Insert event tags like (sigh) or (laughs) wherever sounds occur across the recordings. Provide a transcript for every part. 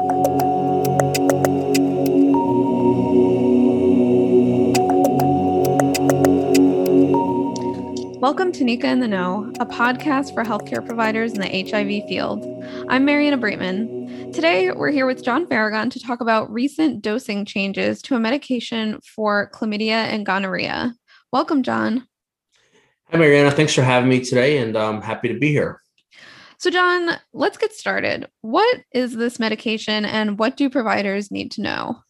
Welcome to NECA in the Know, a podcast for healthcare providers in the HIV field. I'm Mariana Breitman. Today, we're here with John Farragon to talk about recent dosing changes to a medication for chlamydia and gonorrhea. Welcome, John. Hi, Mariana. Thanks for having me today, and I'm happy to be here. So, John, let's get started. What is this medication, and what do providers need to know?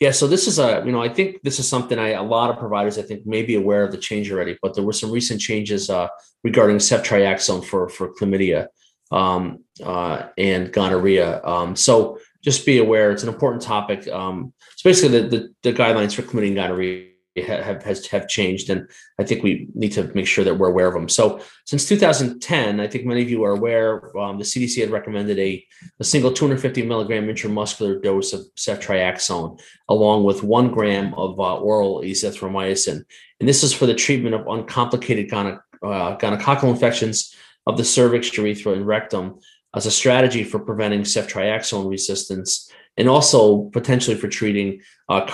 Yeah, so this is a, you know, I think this is something I, a lot of providers I think may be aware of the change already, but there were some recent changes uh, regarding ceftriaxone for for chlamydia um, uh, and gonorrhea. Um, so just be aware, it's an important topic. Um, so basically, the, the, the guidelines for chlamydia and gonorrhea have has have changed, and I think we need to make sure that we're aware of them. So, since 2010, I think many of you are aware, um, the CDC had recommended a, a single 250 milligram intramuscular dose of ceftriaxone, along with one gram of uh, oral azithromycin, and this is for the treatment of uncomplicated gono- uh, gonococcal infections of the cervix, urethra, and rectum as a strategy for preventing ceftriaxone resistance and also potentially for treating uh,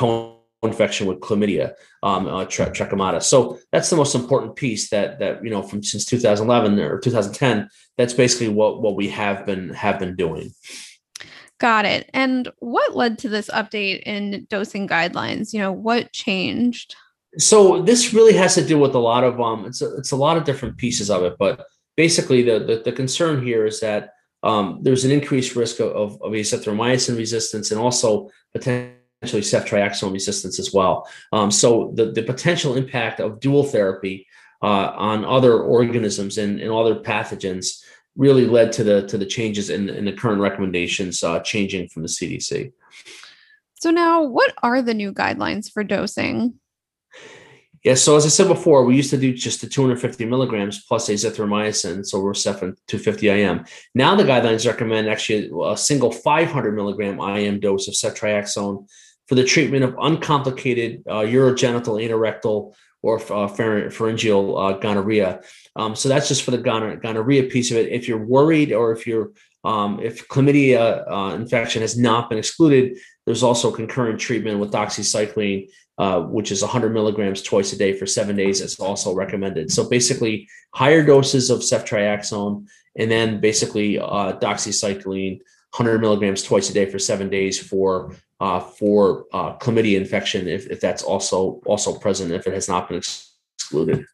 infection with chlamydia, um, uh. So that's the most important piece that that you know from since 2011 or 2010. That's basically what what we have been have been doing. Got it. And what led to this update in dosing guidelines? You know, what changed? So this really has to do with a lot of um, it's a, it's a lot of different pieces of it, but basically the the, the concern here is that um, there's an increased risk of, of, of azithromycin resistance and also potential potentially ceftriaxone resistance as well. Um, so the, the potential impact of dual therapy uh, on other organisms and, and other pathogens really led to the to the changes in, in the current recommendations uh, changing from the CDC. So now, what are the new guidelines for dosing? Yeah, so as I said before, we used to do just the 250 milligrams plus azithromycin, so we're set 250 IM. Now the guidelines recommend actually a single 500 milligram IM dose of ceftriaxone for the treatment of uncomplicated uh, urogenital, anorectal, or uh, pharyngeal uh, gonorrhea. Um, so that's just for the gon- gonorrhea piece of it. If you're worried or if you're um, if chlamydia uh, infection has not been excluded, there's also concurrent treatment with doxycycline, uh, which is 100 milligrams twice a day for seven days. It's also recommended. So basically, higher doses of ceftriaxone and then basically uh, doxycycline 100 milligrams twice a day for seven days for uh, for uh, chlamydia infection if, if that's also also present if it has not been excluded.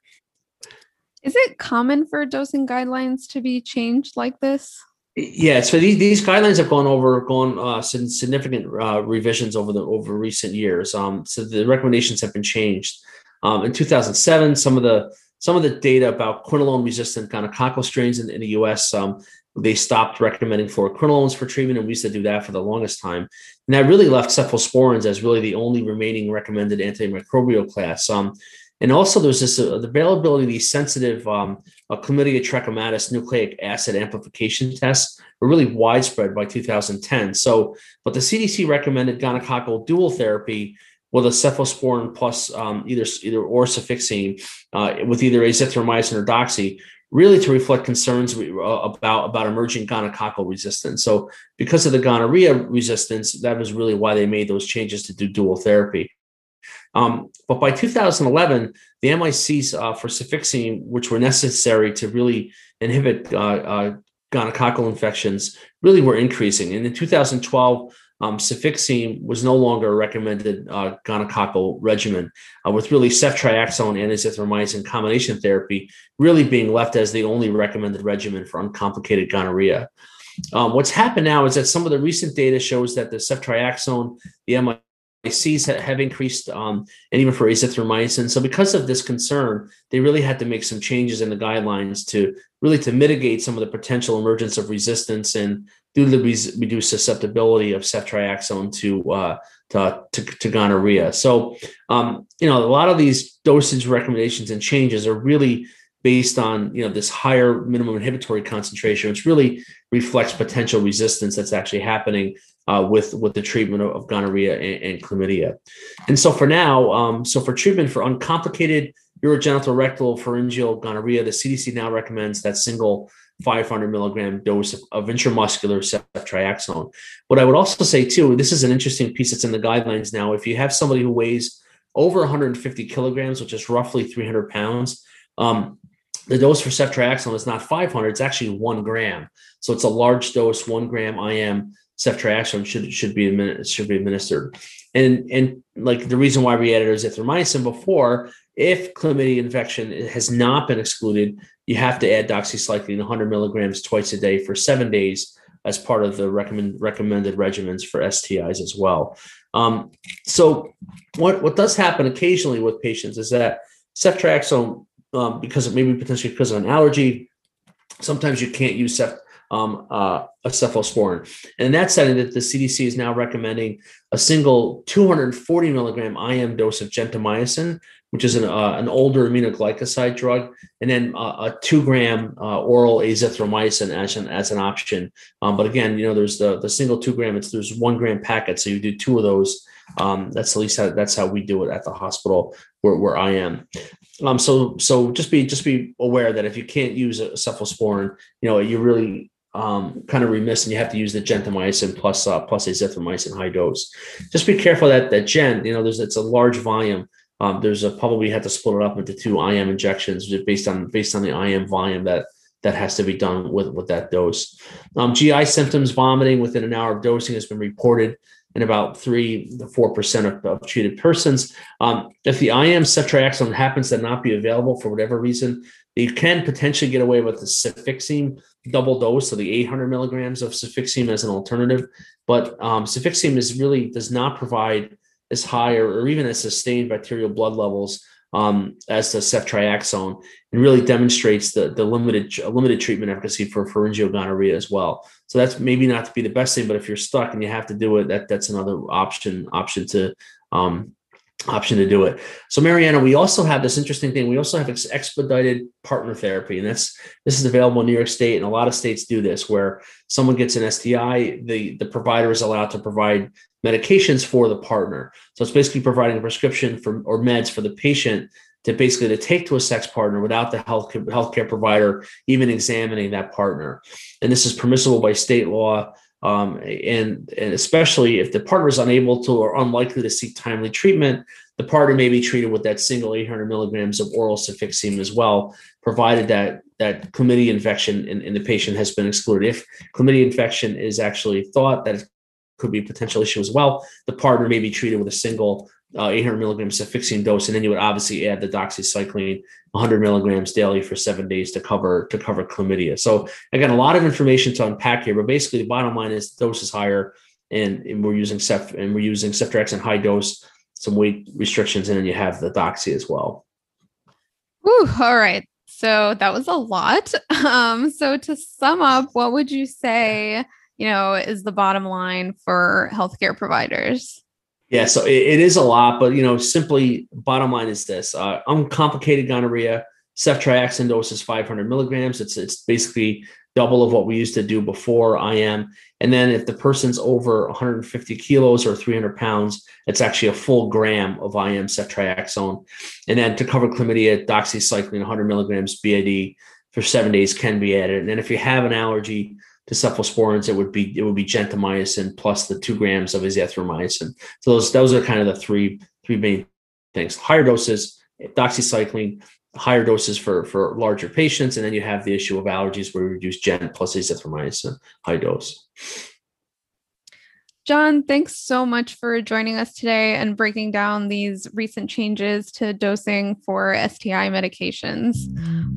Is it common for dosing guidelines to be changed like this? Yeah, so these, these guidelines have gone over gone uh, significant uh, revisions over the over recent years. Um, so the recommendations have been changed. Um, in 2007, some of the some of the data about quinolone resistant gonococcal strains in, in the U.S. Um, they stopped recommending fluoroquinolones for treatment, and we used to do that for the longest time. And that really left cephalosporins as really the only remaining recommended antimicrobial class. Um, and also, there's this uh, the availability of these sensitive um, uh, chlamydia trachomatis nucleic acid amplification tests were really widespread by 2010. So, but the CDC recommended gonococcal dual therapy with a cephalosporin plus um, either either or cefixime uh, with either azithromycin or doxy really to reflect concerns uh, about about emerging gonococcal resistance. So because of the gonorrhea resistance, that was really why they made those changes to do dual therapy. Um, but by 2011, the MICs uh, for cefixime, which were necessary to really inhibit uh, uh, gonococcal infections, really were increasing. And in 2012, um, cefixime was no longer a recommended uh, gonococcal regimen, uh, with really ceftriaxone and azithromycin combination therapy really being left as the only recommended regimen for uncomplicated gonorrhea. Um, what's happened now is that some of the recent data shows that the ceftriaxone, the MICs have increased, um, and even for azithromycin. So, because of this concern, they really had to make some changes in the guidelines to really to mitigate some of the potential emergence of resistance and due to the reduced susceptibility of ceftriaxone to, uh, to, to, to, gonorrhea. So, um, you know, a lot of these dosage recommendations and changes are really based on you know this higher minimum inhibitory concentration, which really reflects potential resistance that's actually happening uh, with with the treatment of, of gonorrhea and, and, chlamydia. And so for now, um, so for treatment for uncomplicated urogenital rectal pharyngeal gonorrhea, the CDC now recommends that single 500 milligram dose of, intramuscular ceftriaxone. What I would also say too, this is an interesting piece that's in the guidelines now. If you have somebody who weighs over 150 kilograms, which is roughly 300 pounds, um, the dose for ceftriaxone is not 500; it's actually one gram. So it's a large dose, one gram IM ceftriaxone should should be should be administered. And and like the reason why we added azithromycin before, if chlamydia infection has not been excluded, you have to add doxycycline 100 milligrams twice a day for seven days as part of the recommend, recommended regimens for STIs as well. Um, so what what does happen occasionally with patients is that ceftriaxone, um, because of maybe potentially because of an allergy, sometimes you can't use cef, um, uh, a cephalosporin. And in that setting, that the CDC is now recommending a single 240 milligram IM dose of gentamicin, which is an, uh, an older aminoglycoside drug, and then uh, a two gram uh, oral azithromycin as an as an option. Um, but again, you know, there's the the single two gram. It's there's one gram packet, so you do two of those. Um, that's at least how that's how we do it at the hospital where, where I am. Um, so so just be just be aware that if you can't use a cephalosporin, you know, you really um, kind of remiss and you have to use the gentamicin plus uh, plus azithromycin high dose. Just be careful that that gen, you know, there's it's a large volume. Um, there's a probably had to split it up into two IM injections based on based on the IM volume that that has to be done with with that dose. Um, GI symptoms, vomiting within an hour of dosing has been reported in about three to four percent of, of, treated persons. Um, if the IM ceftriaxone happens to not be available for whatever reason, you can potentially get away with the cefixime double dose, so the 800 milligrams of cefixime as an alternative. But um, cefixime is really does not provide as high or, or even as sustained bacterial blood levels um, as the ceftriaxone, and really demonstrates the the limited limited treatment efficacy for pharyngeal gonorrhea as well. So that's maybe not to be the best thing, but if you're stuck and you have to do it, that that's another option option to um, option to do it. So Mariana, we also have this interesting thing. We also have expedited partner therapy, and that's this is available in New York State, and a lot of states do this, where someone gets an STI, the the provider is allowed to provide medications for the partner. So it's basically providing a prescription for or meds for the patient to basically to take to a sex partner without the health healthcare provider even examining that partner. And this is permissible by state law. Um, and, and especially if the partner is unable to or unlikely to seek timely treatment, the partner may be treated with that single 800 milligrams of oral cefixime as well, provided that that chlamydia infection in, in the patient has been excluded. If chlamydia infection is actually thought that could be a potential issue as well, the partner may be treated with a single uh, 800 milligrams of cefixime dose, and then you would obviously add the doxycycline 100 milligrams daily for seven days to cover to cover chlamydia. So again, a lot of information to unpack here, but basically the bottom line is the dose is higher, and, and we're using cef and we're using ceftriaxone high dose, some weight restrictions, and then you have the doxy as well. Ooh, all right. So that was a lot. (laughs) Um, so to sum up, what would you say, you know, is the bottom line for healthcare providers? Yeah, so it, it is a lot, but you know, simply bottom line is this: uh, uncomplicated gonorrhea, ceftriaxone dose is 500 milligrams. It's it's basically double of what we used to do before IM. And then if the person's over 150 kilos or 300 pounds, it's actually a full gram of IM ceftriaxone. And then to cover chlamydia, doxycycline 100 milligrams BID for seven days can be added. And then if you have an allergy to cephalosporins, it would be it would be gentamicin plus the two grams of azithromycin. So those those are kind of the three three main things: higher doses, doxycycline, higher doses for for larger patients, and then you have the issue of allergies where we reduce gent plus azithromycin high dose. John, thanks so much for joining us today and breaking down these recent changes to dosing for STI medications.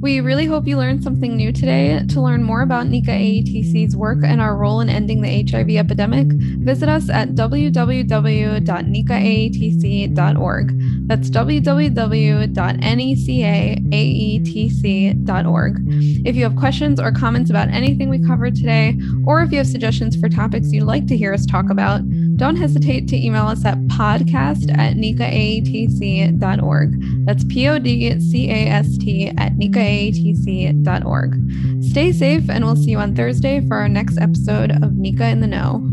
We really hope you learned something new today. To learn more about NECA AETC's work and our role in ending the HIV epidemic, visit us at www.necaaetc.org. That's www.necaaetc.org. If you have questions or comments about anything we covered today, or if you have suggestions for topics you'd like to hear us talk about, don't hesitate to email us at podcast at necaaetc.org. That's P O D C A S T at necaaetc.org. Stay safe, and we'll see you on Thursday for our next episode of NECA in the Know.